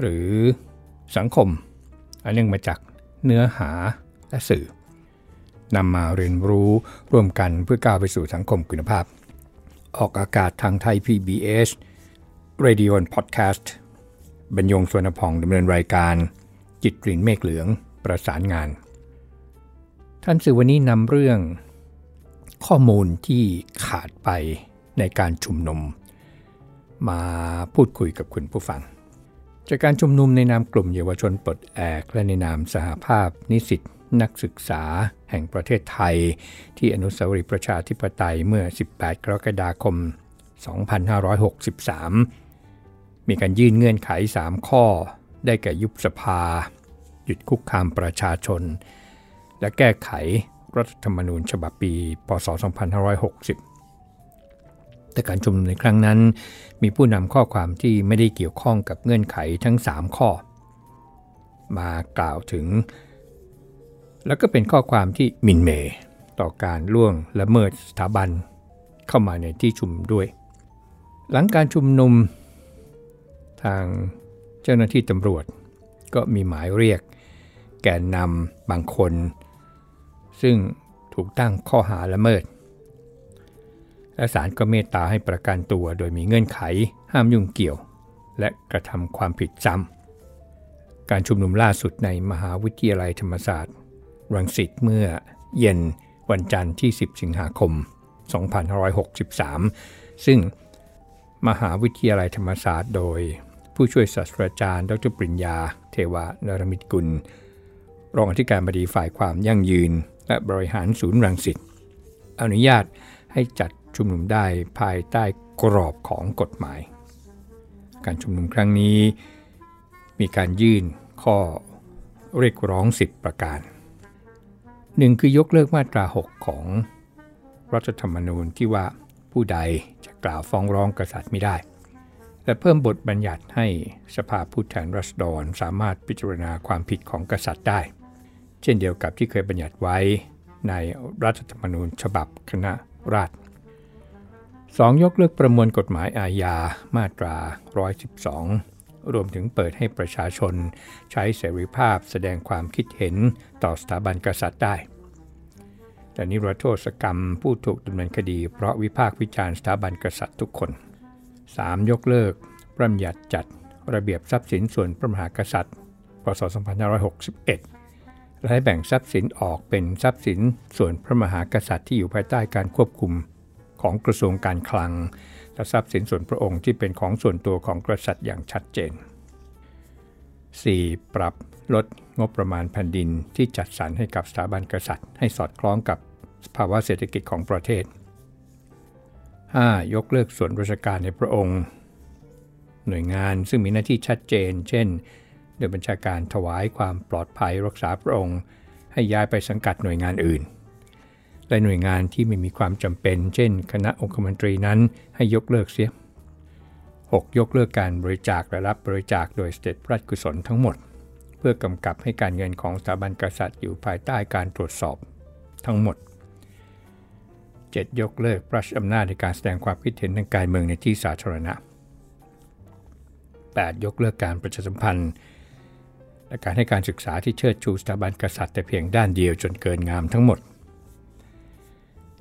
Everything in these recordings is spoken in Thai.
หรือสังคม อันเนื่องมาจากเนื้อหาและสื่อนำมาเรียนรู้ร่วมกันเพื่อก้าวไปสู่สังคมคุณภาพ ออกอากาศทางไทย PBS Radio and Podcast บรรยงสวนพองดำเนินรายการ จิตรินเมฆเหลืองประสานงาน ท่านสื่อวันนี้นำเรื่อง ข้อมูลที่ขาดไปในการชุมนุม มาพูดคุยกับคุณผู้ฟัง จากการชุมนุมในนามกลุ่มเยาวชนปลดแอกและในนามสหภาพนิสิตนักศึกษาแห่งประเทศไทย ที่อนุสาวรีย์ประชาธิปไตยเมื่อ 18 กรกฎาคม 2563 มีการยื่นเงื่อนไข 3 ข้อ ได้แก่ยุบสภา หยุดคุกคามประชาชน และแก้ไขรัฐธรรมนูญฉบับปี พศ 2560 แต่การชุมนุมในครั้งนั้น มีผู้นำข้อความที่ไม่ได้เกี่ยวข้องกับเงื่อนไขทั้ง 3 ข้อ มากล่าวถึง แล้วก็เป็นข้อความที่มินเมต่อการล่วงละเมิดสถาบันเข้ามาในที่ชุมด้วย หลังการชุมนุม ทางเจ้าหน้าที่ตำรวจ ก็มีหมายเรียก แกนนำบางคน ซึ่งถูกตั้งข้อหาละเมิด และศาลก็เมตตาให้ประกันตัวโดยมีเงื่อนไข ห้ามยุ่งเกี่ยว และกระทำความผิดซ้ำการชุมนุมล่าสุดในมหาวิทยาลัยธรรมศาสตร์ รังสิตเมื่อเย็นวันจันทร์ที่ 10 สิงหาคม 2563 ซึ่งมหาวิทยาลัยธรรมศาสตร์ โดย ผู้ช่วยศาสตราจารย์ ดรปริญญา เทวานรมิตกุล รองอธิการบดีฝ่ายความยั่งยืน และบริหารศูนย์รังสิตอนุญาตให้จัด ชุมนุมได้ภายใต้กรอบของกฎหมาย การชุมนุมครั้งนี้ มีการยื่นข้อเรียกร้อง 10 ประการหนึ่งคือยกเลิกมาตรา 6 ของรัฐธรรมนูญที่ว่าผู้ใดจะกล่าวฟ้องร้องกษัตริย์ไม่ได้ และเพิ่มบทบัญญัติให้สภาผู้แทนรัษฎรสามารถพิจารณาความผิดของกษัตริย์ได้ เช่นเดียวกับที่เคยบัญญัติไว้ในรัฐธรรมนูญฉบับคณะราษฎร 2. ยกเลิกประมวลกฎหมายอาญามาตรา 112 รวมถึงเปิดให้ประชาชน ใช้เสรีภาพแสดงความคิดเห็นต่อสถาบันกษัตริย์ได้แต่นิรโทษกรรมผู้ถูกดำเนินคดีเพราะวิพากษ์วิจารณ์สถาบันกษัตริย์ทุกคน 3. ยกเลิกประมยัติจัดระเบียบทรัพย์สินส่วนพระมหากษัตริย์ พศ 2561 และให้แบ่งทรัพย์สินออกเป็นทรัพย์สินส่วนพระมหากษัตริย์ที่อยู่ภายใต้การควบคุม ของกระทรวงการคลัง และทรัพย์สินส่วนพระองค์ที่เป็นของส่วนตัวของกษัตริย์อย่างชัดเจน 4. ปรับลดงบประมาณแผ่นดินที่จัดสรรให้กับสถาบันกษัตริย์ ให้สอดคล้องกับภาวะเศรษฐกิจของประเทศ 5. ยกเลิกส่วนราชการในพระองค์ หน่วยงานซึ่งมีหน้าที่ชัดเจน เช่นโดยบัญชาการถวายความปลอดภัยรักษาพระองค์ ให้ย้ายไปสังกัดหน่วยงานอื่น และหน่วยงานที่ไม่มีความจำเป็น เช่น คณะองคมนตรีนั้นให้ยกเลิกเสีย 6. ยกเลิกการบริจาคและรับบริจาคโดยสเตทพระกุศลทั้งหมด เพื่อกำกับให้การเงินของสถาบันกษัตริย์อยู่ภายใต้การตรวจสอบทั้งหมด 7. ยกเลิกพระราชอำนาจในการแสดงความคิดเห็นทางการเมืองในที่สาธารณะ 8. ยกเลิกการประชาสัมพันธ์และการให้การศึกษาที่เชิดชูสถาบันกษัตริย์แต่เพียงด้านเดียวจนเกินงามทั้งหมด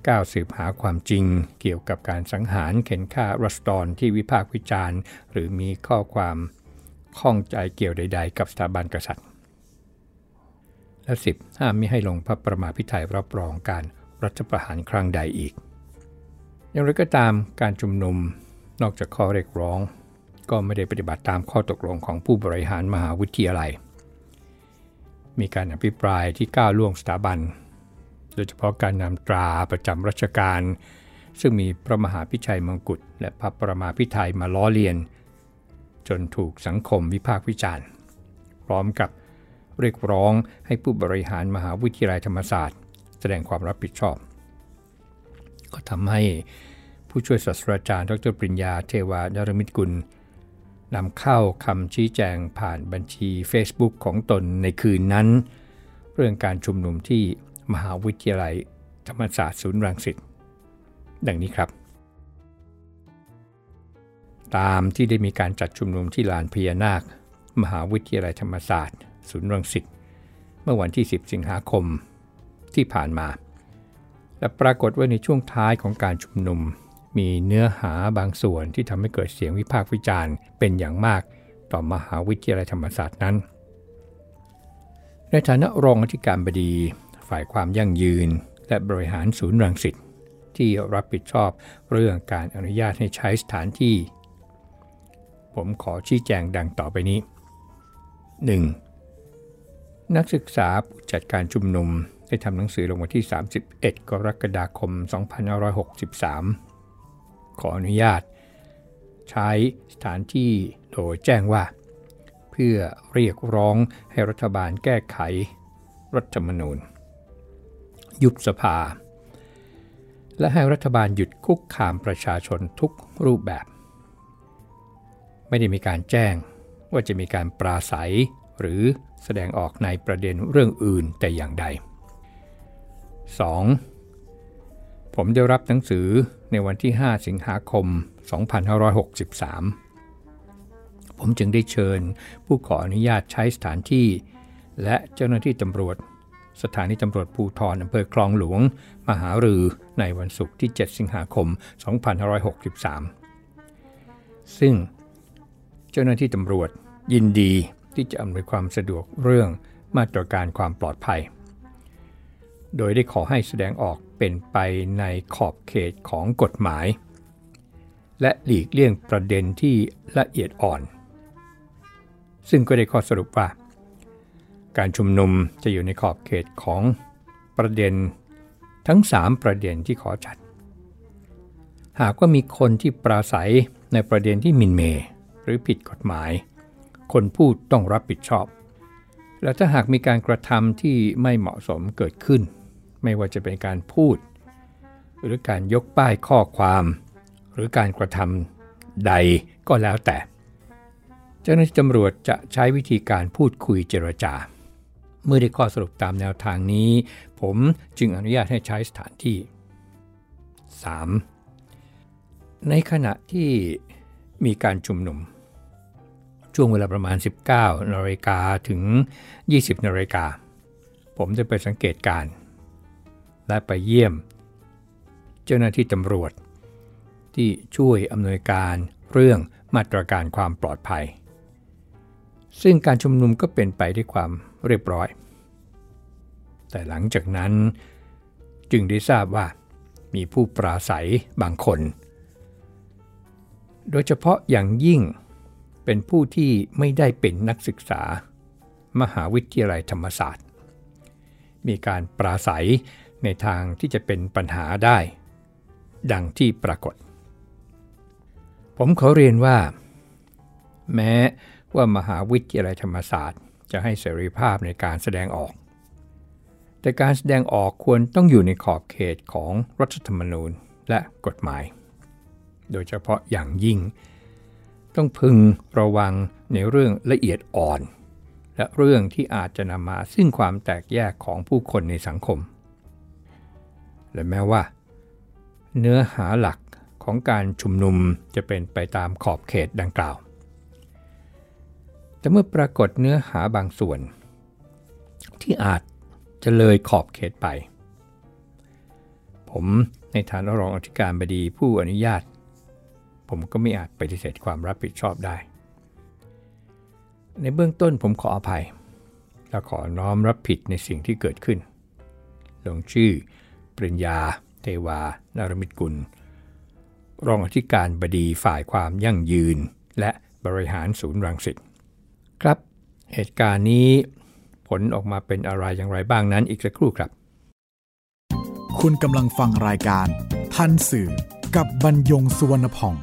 9. สืบหาความจริงเกี่ยวกับการสังหารเข็นฆ่ารัสตอนที่วิพากษ์วิจารณ์ หรือมีข้อความข้องใจเกี่ยวใด ๆ กับสถาบันกษัตริย์ และ 10. ห้ามไม่ให้ลงพระประมาพิไทยรับรองการรัฐประหารครั้งใดอีก อย่างไรก็ตามการชุมนุมนอกจากข้อเรียกร้อง ก็ไม่ได้ปฏิบัติตามข้อตกลงของผู้บริหารมหาวิทยาลัย มีการอภิปรายที่ก้าวล่วงสถาบัน ดยเฉพาะการนำตราประจำรัชกาลซึ่งมีพระมหาพิชัยมงกุฎและพระประมาพิไทยมาล้อเลียน จนถูกสังคมวิพากษ์วิจารณ์ พร้อมกับเรียกร้องให้ผู้บริหารมหาวิทยาลัยธรรมศาสตร์ แสดงความรับผิดชอบ ก็ทำให้ผู้ช่วยศาสตราจารย์ ดรปริญญาเทวานรมิตกุลนำเข้าคำชี้แจงผ่านบัญชี Facebook ของตนในคืนนั้น เรื่องการชุมนุมที่ มหาวิทยาลัยธรรมศาสตร์ศูนย์รังสิตดังนี้ครับ ตามที่ได้มีการจัดชุมนุมที่ลานพญานาค มหาวิทยาลัยธรรมศาสตร์ ศูนย์รังสิตเมื่อวันที่ 10 สิงหาคมที่ผ่านมา และปรากฏว่าในช่วงท้ายของการชุมนุม มีเนื้อหาบางส่วนที่ทำให้เกิดเสียงวิพากษ์วิจารณ์เป็นอย่างมากต่อมหาวิทยาลัยธรรมศาสตร์นั้น ในฐานะรองอธิการบดี ฝ่ายความยั่งยืน และบริหารศูนย์รังสิตที่รับผิดชอบเรื่องการอนุญาตให้ใช้สถานที่ ผมขอชี้แจงดังต่อไปนี้ 1. นักศึกษาผู้จัดการชุมนุมได้ทำหนังสือลงวันที่ 31 กรกฎาคม 2563 ขออนุญาต ใช้สถานที่โดยแจ้งว่า เพื่อเรียกร้องให้รัฐบาลแก้ไขรัฐธรรมนูญ ยุบสภา และให้รัฐบาลหยุดคุกคามประชาชนทุกรูปแบบ ไม่ได้มีการแจ้งว่าจะมีการปราศัย หรือแสดงออกในประเด็นเรื่องอื่นแต่อย่างใด 2. ผมได้รับหนังสือในวันที่ 5 สิงหาคม 2563 ผมจึงได้เชิญผู้ขออนุญาตใช้สถานที่ และเจ้าหน้าที่ตำรวจ สถานีตำรวจภูทรอำเภอคลองหลวง มหารือ ในวันศุกร์ที่ 7 สิงหาคม 2563 ซึ่งเจ้าหน้าที่ตำรวจยินดีที่จะอำนวยความสะดวกเรื่องมาตรการความปลอดภัย โดยได้ขอให้แสดงออกเป็นไปในขอบเขตของกฎหมาย และหลีกเลี่ยงประเด็นที่ละเอียดอ่อน ซึ่งก็ได้ข้อสรุปว่า การชุมนุมจะอยู่ในขอบเขตของประเด็นทั้ง 3 ประเด็นที่ขอจัด หากว่ามีคนที่ปราศัยในประเด็นที่มินเม หรือผิดกฎหมาย คนพูดต้องรับผิดชอบ และถ้าหากมีการกระทำที่ไม่เหมาะสมเกิดขึ้น ไม่ว่าจะเป็นการพูด หรือการยกป้ายข้อความ หรือการกระทำใดก็แล้วแต่ เจ้าหน้าที่ตำรวจจะใช้วิธีการพูดคุยเจรจา เมื่อได้ข้อสรุปตามแนวทางนี้ ผมจึงอนุญาตให้ใช้สถานที่ 3. ในขณะที่มีการชุมนุม ช่วงเวลาประมาณ 19นาฬิกาถึง 20นาฬิกาผมได้ไปสังเกตการ และไปเยี่ยม เจ้าหน้าที่ตำรวจ ที่ช่วยอำนวยการเรื่องมาตรการความปลอดภัย ซึ่งการชุมนุมก็เป็นไปด้วยความ เรียบร้อย แต่หลังจากนั้นจึงได้ทราบว่ามีผู้ปราศัยบางคน โดยเฉพาะอย่างยิ่งเป็นผู้ที่ไม่ได้เป็นนักศึกษา มหาวิทยาลัยธรรมศาสตร์ มีการปราศัยในทางที่จะเป็นปัญหาได้ ดังที่ปรากฏ ผมขอเรียนว่า แม้ว่ามหาวิทยาลัยธรรมศาสตร์ จะให้เสรีภาพในการแสดงออก แต่การแสดงออกควรต้องอยู่ในขอบเขตของรัฐธรรมนูญและกฎหมาย โดยเฉพาะอย่างยิ่ง ต้องพึงระวังในเรื่องละเอียดอ่อน และเรื่องที่อาจจะนำมาซึ่งความแตกแยกของผู้คนในสังคม และแม้ว่า เนื้อหาหลักของการชุมนุมจะเป็นไปตามขอบเขตดังกล่าว แต่เมื่อปรากฏเนื้อหาบางส่วน ที่อาจจะเลยขอบเขตไป ผมในฐานะรองอธิการบดีผู้อนุญาต ผมก็ไม่อาจปฏิเสธความรับผิดชอบได้ ในเบื้องต้นผมขออภัย และขอน้อมรับผิดในสิ่งที่เกิดขึ้น ลงชื่อ ปริญญา เทวา นารมิตกุล รองอธิการบดีฝ่ายความยั่งยืน และบริหารศูนย์รังสิต ครับ เหตุการณ์นี้ผลออกมาเป็นอะไรอย่างไรบ้างนั้นอีกสักครู่ครับ คุณกำลังฟังรายการ ทันสื่อกับบรรยงสุวรรณพอง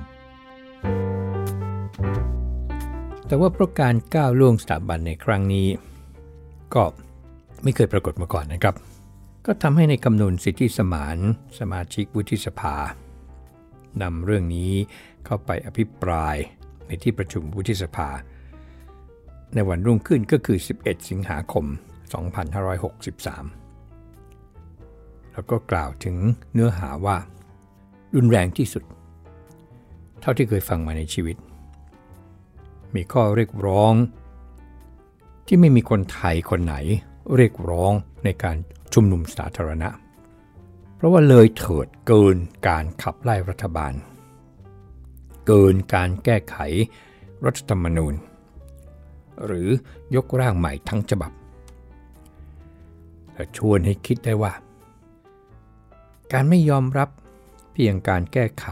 แต่ว่าเพราะการก้าวล่วงสถาบันในครั้งนี้ ก็ไม่เคยปรากฏมาก่อนนะครับ ก็ทำให้ในคำนวณสิทธิสมานสมาชิกวุฒิสภานำเรื่องนี้เข้าไปอภิปรายในที่ประชุมวุฒิสภา ในวันรุ่งขึ้นก็คือ 11 สิงหาคม 2563 แล้วก็กล่าวถึงเนื้อหาว่า รุนแรงที่สุด เท่าที่เคยฟังมาในชีวิต มีข้อเรียกร้อง ที่ไม่มีคนไทยคนไหนเรียกร้องในการชุมนุมสาธารณะ เพราะว่าเลยเถิดเกินการขับไล่รัฐบาล เกินการแก้ไขรัฐธรรมนูญ หรือยกร่างใหม่ทั้งฉบับและชวนให้คิดได้ว่า การไม่ยอมรับเพียงการแก้ไข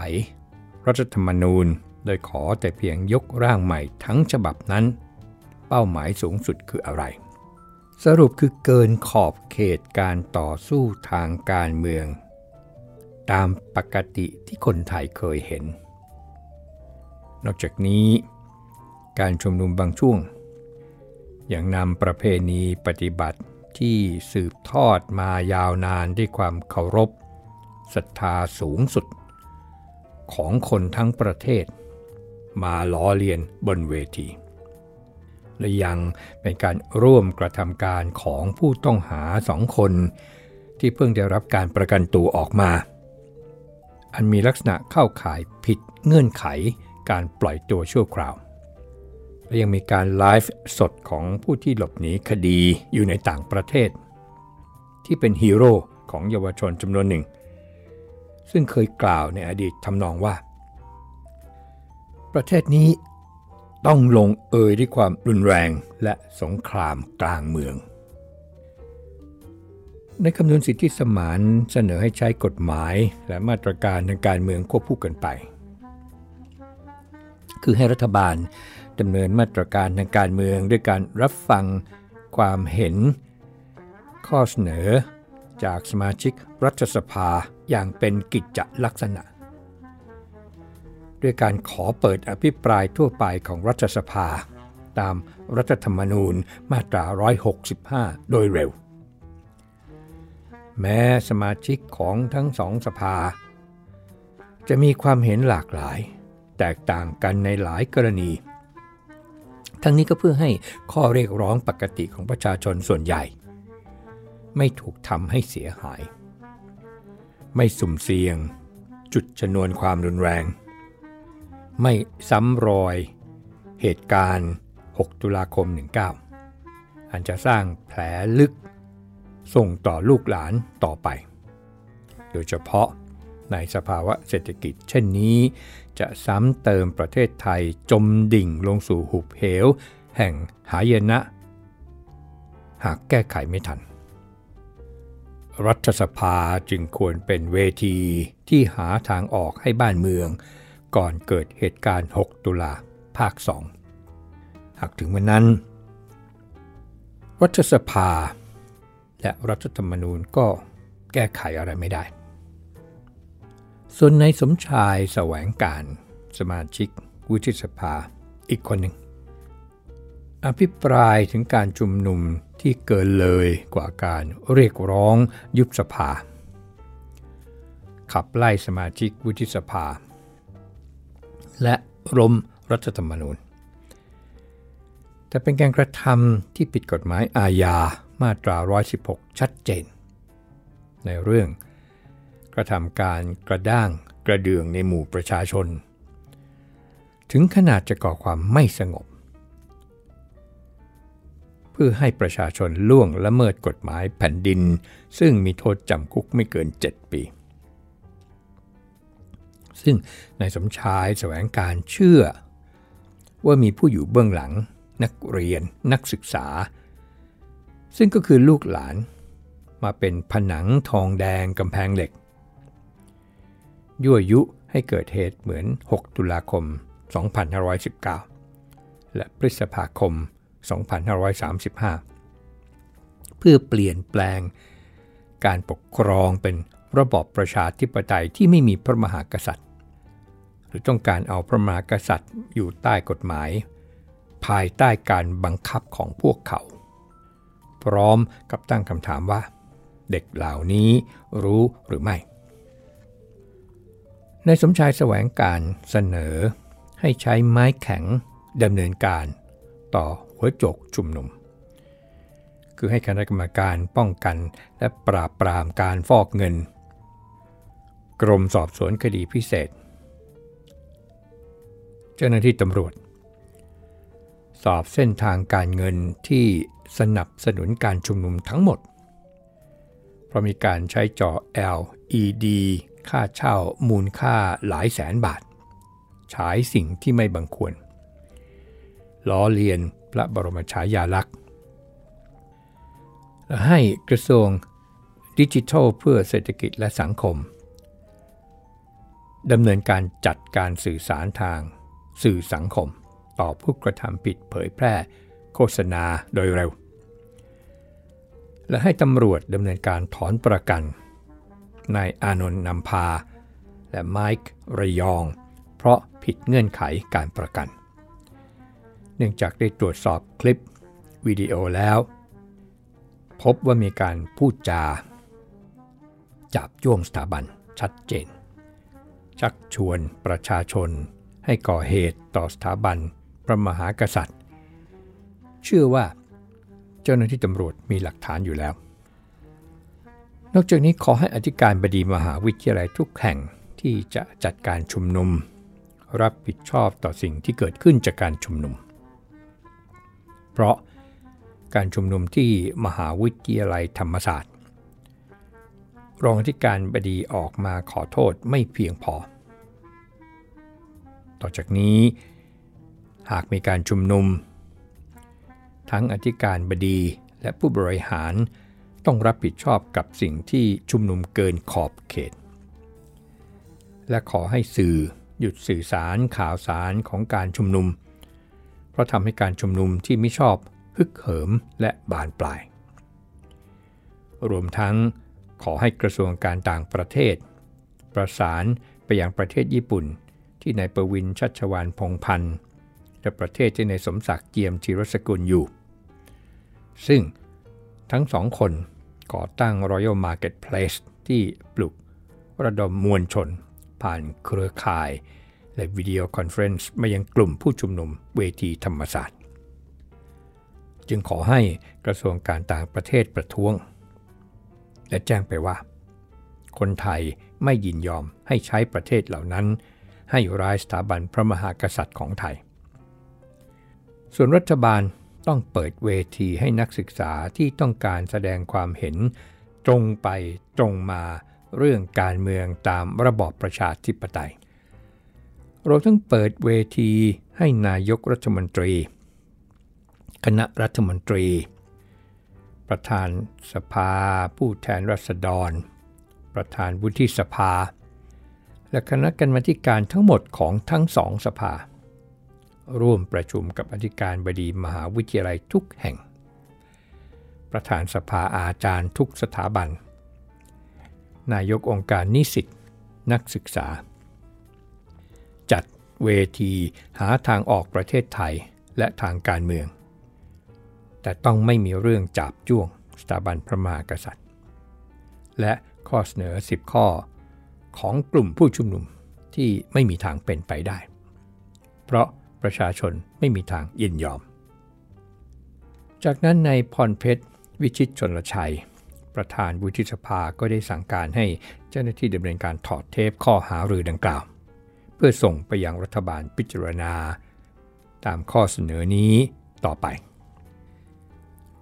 รัฐธรรมนูญโดยขอแต่เพียงยกร่างใหม่ทั้งฉบับนั้น เป้าหมายสูงสุดคืออะไร สรุปคือเกินขอบเขตการต่อสู้ทางการเมือง ตามปกติที่คนไทยเคยเห็น นอกจากนี้ การชุมนุมบางช่วง ยังนำประเพณีปฏิบัติที่สืบทอดมายาวนานด้วยความเคารพศรัทธาสูงสุด ของคนทั้งประเทศ มาล้อเลียนบนเวที และยังเป็นการร่วมกระทำการของผู้ต้องหาสองคน ที่เพิ่งได้รับการประกันตัวออกมา อันมีลักษณะเข้าข่ายผิดเงื่อนไขการปล่อยตัวชั่วคราว และยังมีการไลฟ์สดของผู้ที่หลบหนีคดีอยู่ในต่างประเทศ ที่เป็นฮีโร่ของเยาวชนจำนวนหนึ่ง ซึ่งเคยกล่าวในอดีตทำนองว่า ประเทศนี้ต้องลงเอยด้วยความรุนแรงและสงครามกลางเมือง ในคำนวณสิทธิสมานเสนอให้ใช้กฎหมายและมาตรการทางการเมืองควบคู่กันไป คือให้รัฐบาล ดำเนินมาตรการทางการเมืองด้วยการรับฟังความเห็น ข้อเสนอจากสมาชิกรัฐสภาอย่างเป็นกิจจลักษณะ ด้วยการขอเปิดอภิปรายทั่วไปของรัฐสภา ตามรัฐธรรมนูญมาตรา 165 โดยเร็ว แม้สมาชิกของทั้งสองสภา จะมีความเห็นหลากหลาย แตกต่างกันในหลายกรณี ทั้งนี้ก็เพื่อให้ข้อเรียกร้องปกติของประชาชนส่วนใหญ่ ไม่ถูกทำให้เสียหาย ไม่สุ่มเสี่ยง จุดชนวนความรุนแรง ไม่ซ้ำรอย เหตุการณ์ 6 ตุลาคม 19 อันจะสร้างแผลลึก ส่งต่อลูกหลานต่อไป โดยเฉพาะในสภาวะเศรษฐกิจเช่นนี้ จะซ้ำเติมประเทศไทยจมดิ่งลงสู่หุบเหว แห่งหายนะ หากแก้ไขไม่ทัน รัฐสภาจึงควรเป็นเวทีที่หาทางออกให้บ้านเมือง ก่อนเกิดเหตุการณ์ 6 ตุลาภาค 2 หากถึงวันนั้น รัฐสภา และรัฐธรรมนูญก็แก้ไขอะไรไม่ได้ ส่วนในสมชายแสวงการสมาชิกวุฒิสภาอีกคนหนึ่ง อภิปรายถึงการชุมนุมที่เกินเลยกว่าการเรียกร้องยุบสภา ขับไล่สมาชิกวุฒิสภา และล้มรัฐธรรมนูญ แต่เป็นการกระทำที่ผิดกฎหมายอาญามาตรา 116 ชัดเจน ในเรื่อง กระทำการกระด้างกระเดืองในหมู่ประชาชน ถึงขนาดจะก่อความไม่สงบ เพื่อให้ประชาชนล่วงละเมิดกฎหมายแผ่นดิน ซึ่งมีโทษจำคุกไม่เกิน 7 ปี ซึ่งนายสมชายแสวงการเชื่อ ว่ามีผู้อยู่เบื้องหลัง นักเรียน นักศึกษา ซึ่งก็คือลูกหลานมาเป็นผนังทองแดงกำแพงเหล็ก ยั่วยุให้เกิดเหตุเหมือน 6 ตุลาคม 2519 และพฤษภาคม 2535 เพื่อเปลี่ยนแปลง การปกครองเป็นระบอบประชาธิปไตยที่ไม่มีพระมหากษัตริย์ หรือต้องการเอาพระมหากษัตริย์อยู่ใต้กฎหมาย ภายใต้การบังคับของพวกเขา พร้อมกับตั้งคำถามว่า เด็กเหล่านี้รู้หรือไม่ ในสมชายแสวงการเสนอ ให้ใช้ไม้แข็งดำเนินการต่อหัวโจกชุมนุม คือให้คณะกรรมการป้องกันและปราบปรามการฟอกเงิน กรมสอบสวนคดีพิเศษ เจ้าหน้าที่ตำรวจ สอบเส้นทางการเงินที่สนับสนุนการชุมนุมทั้งหมด เพราะมีการใช้จอ LED ค่าเช่ามูลค่าหลายแสนบาท ฉายสิ่งที่ไม่บังควร ล้อเลียนพระบรมฉายาลักษณ์และให้กระทรวงดิจิทัลเพื่อเศรษฐกิจและสังคมดำเนินการจัดการสื่อสารทางสื่อสังคม ต่อผู้กระทำผิดเผยแพร่โฆษณาโดยเร็ว และให้ตำรวจดำเนินการถอนประกัน นายอานนท์นำพา และไมค์ระยอง เพราะผิดเงื่อนไขการประกัน เนื่องจากได้ตรวจสอบคลิปวิดีโอแล้ว พบว่ามีการพูดจา จับจ้วงสถาบันชัดเจน ชักชวนประชาชนให้ก่อเหตุต่อสถาบันพระมหากษัตริย์ เชื่อว่าเจ้าหน้าที่ตำรวจมีหลักฐานอยู่แล้ว นอกจากนี้ขอให้อธิการบดีมหาวิทยาลัยทุกแห่งที่จะจัดการชุมนุม รับผิดชอบต่อสิ่งที่เกิดขึ้นจากการชุมนุม เพราะการชุมนุมที่มหาวิทยาลัยธรรมศาสตร์ รองอธิการบดีออกมาขอโทษไม่เพียงพอ ต่อจากนี้หากมีการชุมนุม ทั้งอธิการบดีและผู้บริหาร ต้องรับผิดชอบกับสิ่งที่ชุมนุมเกินขอบเขต และขอให้สื่อหยุดสื่อสารข่าวสารของการชุมนุม เพราะทำให้การชุมนุมที่ไม่ชอบฮึกเหิมและบานปลาย รวมทั้งขอให้กระทรวงการต่างประเทศ ประสานไปยังประเทศญี่ปุ่น ที่นายประวินชัชวานพงพันธ์และประเทศที่นายสมศักดิ์เจียมธีรสกุลอยู่ ซึ่งทั้งสองคน ก่อตั้ง Royal Marketplace ที่ปลุกระดมมวลชน ผ่านเครือข่าย และ video conference มายังกลุ่มผู้ชุมนุมเวทีธรรมศาสตร์ จึงขอให้กระทรวงการต่างประเทศประท้วง และแจ้งไปว่า คนไทยไม่ยินยอมให้ใช้ประเทศเหล่านั้น ให้ร้ายสถาบันพระมหากษัตริย์ของไทย ส่วนรัฐบาล ต้องเปิดเวทีให้นักศึกษาที่ต้องการแสดงความเห็น ตรงไปตรงมาเรื่องการเมืองตามระบอบประชาธิปไตยเรวมทั้งเปิดเวทีให้นายกรัฐมนตรี คณะรัฐมนตรี ประธานสภา ผู้แทนรัษฎร ประธานวุฒิสภา และคณะกรรมาการทั้งหมดของทั้งสองสภา ร่วมประชุมกับอธิการบดีมหาวิทยาลัยทุกแห่ง ประธานสภาอาจารย์ทุกสถาบัน นายกองค์การนิสิตนักศึกษา จัดเวทีหาทางออกประเทศไทยและทางการเมือง แต่ต้องไม่มีเรื่องจับจ้วงสถาบันพระมหากษัตริย์ และข้อเสนอ 10 ข้อของกลุ่มผู้ชุมนุมที่ไม่มีทางเป็นไปได้ เพราะ ประชาชนไม่มีทางยินยอม จากนั้นในพรเพชร วิชิตชนลชัย ประธานวุฒิสภาก็ได้สั่งการให้เจ้าหน้าที่ดำเนินการถอดเทปข้อหารือดังกล่าว เพื่อส่งไปยังรัฐบาลพิจารณา ตามข้อเสนอนี้ต่อไป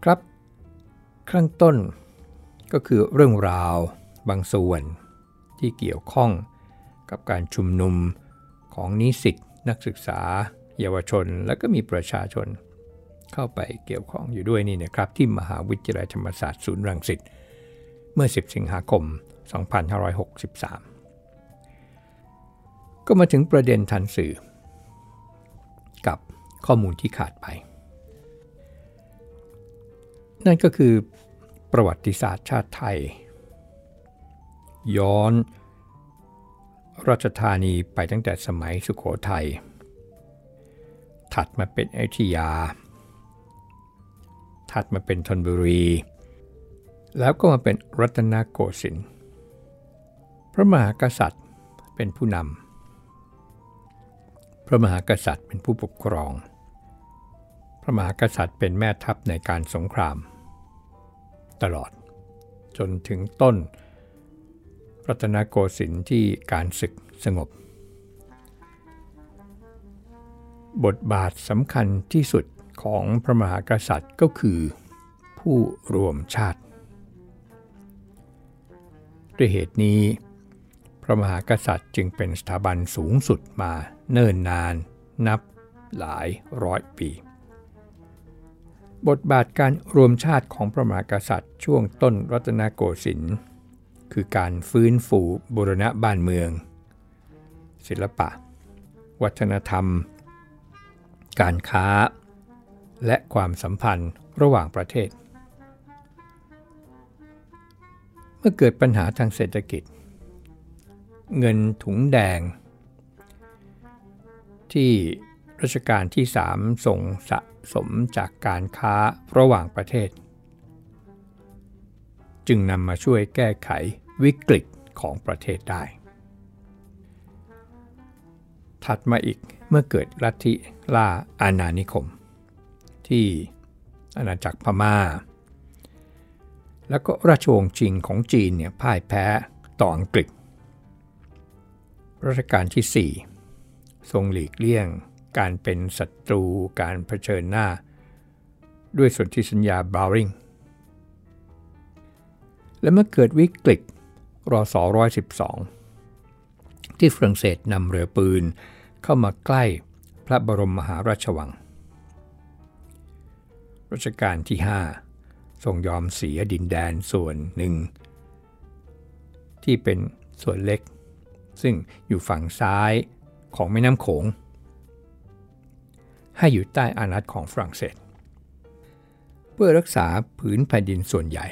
ครับข้างต้นก็คือเรื่องราวบางส่วนที่เกี่ยวข้องกับการชุมนุมของนิสิตนักศึกษา เยาวชนและก็มีประชาชน เข้าไปเกี่ยวข้องอยู่ด้วยนี่นะครับ ที่มหาวิทยาลัยธรรมศาสตร์ศูนย์รังสิตเมื่อ 10 สิงหาคม 2563 ก็มาถึงประเด็นทันสื่อ กับข้อมูลที่ขาดไป นั่นก็คือประวัติศาสตร์ชาติไทย ย้อนราชธานีไปตั้งแต่สมัยสุขโขทัย ถัดมาเป็นอยุธยา ถัดมาเป็นธนบุรี แล้วก็มาเป็นรัตนโกสินทร์พระมหากษัตริย์เป็นผู้นำ พระมหากษัตริย์เป็นผู้ปกครอง พระมหากษัตริย์เป็นแม่ทัพในการสงคราม ตลอดจนถึงต้นรัตนโกสินทร์ที่การศึกสงบ บทบาทสำคัญที่สุดของพระมหากษัตริย์ก็คือ ผู้รวมชาติ ด้วยเหตุนี้ พระมหากษัตริย์จึงเป็นสถาบันสูงสุดมาเนิ่นนานนับหลายร้อยปี บทบาทการรวมชาติของพระมหากษัตริย์ช่วงต้นรัตนโกสินทร์คือการฟื้นฟูบุรณะบ้านเมือง ศิลปะ วัฒนธรรม การค้า และความสัมพันธ์ระหว่างประเทศ เมื่อเกิดปัญหาทางเศรษฐกิจ เงินถุงแดง ที่รัชกาลที่สามส่งสะสมจากการค้าระหว่างประเทศ จึงนำมาช่วยแก้ไขวิกฤตของประเทศได้ ถัดมาอีก เมื่อเกิดลัทธิล่าอาณานิคม ที่อาณาจักรพมา่า แล้วก็ราชวงศ์ชิงของจีนเนี่ยพ่ายแพ้ต่ออังกฤษ รัชกาลที่ 4 ทรงหลีกเลี่ยงการเป็นศัตรูการเผชิญหน้า ด้วยสนธิสัญญาบาวริง และเมื่อเกิดวิกฤตรอสอ112 ที่ฝรั่งเศสนำเรือปืน เข้ามาใกล้พระบรมมหาราชวัง รัชกาลที่ 5 ทรงยอมเสียดินแดนส่วนหนึ่ง ที่เป็นส่วนเล็ก ซึ่งอยู่ฝั่งซ้ายของแม่น้ำโขง ให้อยู่ใต้อานัตของฝรั่งเศส เพื่อรักษาผืนแผ่นดินส่วนใหญ่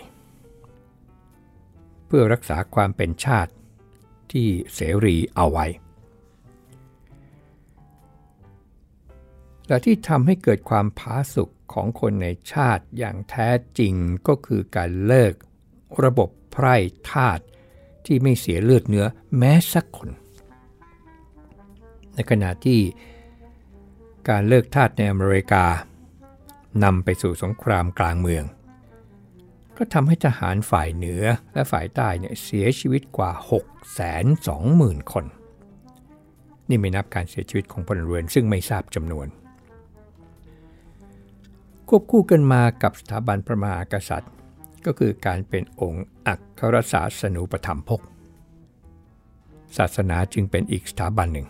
เพื่อรักษาความเป็นชาติที่เสรีเอาไว้ และที่ทำให้เกิดความผาสุกของคนในชาติอย่างแท้จริงก็คือการเลิก ระบบไพร่ทาสที่ไม่เสียเลือดเนื้อแม้สักคน ในขณะที่การเลิกทาสในอเมริกานำไปสู่สงครามกลางเมือง ก็ทำให้ทหารฝ่ายเหนือและฝ่ายใต้เนี่ยเสียชีวิตกว่า 620,000 คน นี่ไม่นับการเสียชีวิตของพลเรือนซึ่งไม่ทราบจำนวน ควบคู่กันมากับสถาบันพระมหากษัตริย์ ก็คือการเป็นองค์อัครศาสนูปธรรมภกศาสนาจึงเป็นอีกสถาบันหนึ่ง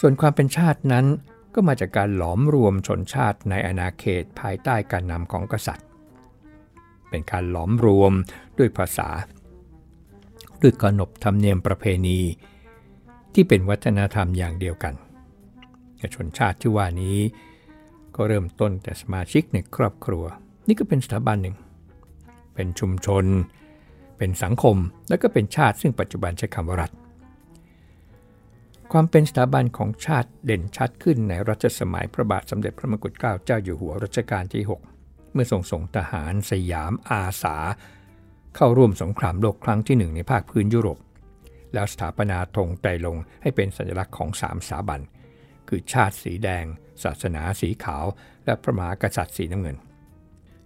ส่วนความเป็นชาตินั้นก็มาจากการหลอมรวมชนชาติในอาณาเขตภายใต้การนำของกษัตริย์ เป็นการหลอมรวมด้วยภาษา ด้วยขนบธรรมเนียมประเพณี ที่เป็นวัฒนธรรมอย่างเดียวกันชนชาติที่ว่านี้ ก็เริ่มต้นแต่สมาชิกในครอบครัว นี่ก็เป็นสถาบันหนึ่ง เป็นชุมชน เป็นสังคมและก็เป็นชาติซึ่งปัจจุบันใช้คำว่ารัฐ ความเป็นสถาบันของชาติเด่นชัดขึ้นในรัชสมัยพระบาทสมเด็จพระมกุฎเกล้าเจ้าอยู่หัวรัชกาลที่ 6 เมื่อทรงส่งทหารสยามอาสา เข้าร่วมสงครามโลกครั้งที่หนึ่งในภาคพื้นยุโรป แล้วสถาปนาธงไตรลงให้เป็นสัญลักษณ์ของสามสถาบัน คือชาติสีแดง ศาสนาสีขาว และพระมหากษัตริย์สีน้ำเงิน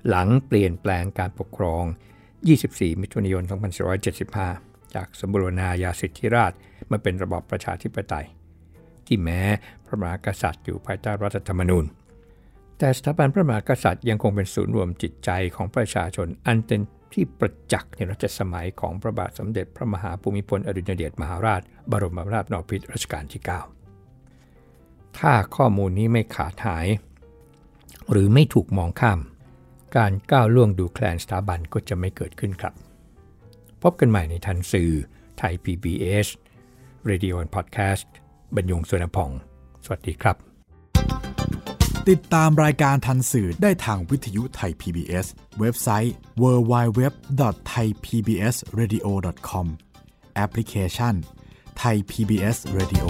หลังเปลี่ยนแปลงการปกครอง 24 มิถุนายน 2475 จากสมบูรณาญาสิทธิราชมาเป็นระบอบประชาธิปไตย ที่แม้พระมหากษัตริย์อยู่ภายใต้รัฐธรรมนูญ แต่สถาบันพระมหากษัตริย์ยังคงเป็นศูนย์รวมจิตใจของประชาชนอันเป็นที่ประจักษ์ในรัชสมัยของพระบาทสมเด็จพระมหาภูมิพลอดุลยเดชมหาราช บรมราชนพิตรรัชกาลที่ 9 ถ้าข้อมูลนี้ไม่ขาดหาย หรือไม่ถูกมองข้าม การก้าวล่วงดูแคลนสถาบันก็จะไม่เกิดขึ้นครับ พบกันใหม่ในทันสื่อไทย PBS Radio and Podcast บรรยงสวนพอง สวัสดีครับ ติดตามรายการทันสื่อได้ทางวิทยุไทย PBS เว็บไซต์ www.thaipbsradio.com แอปพลิเคชัน Thai PBS Radio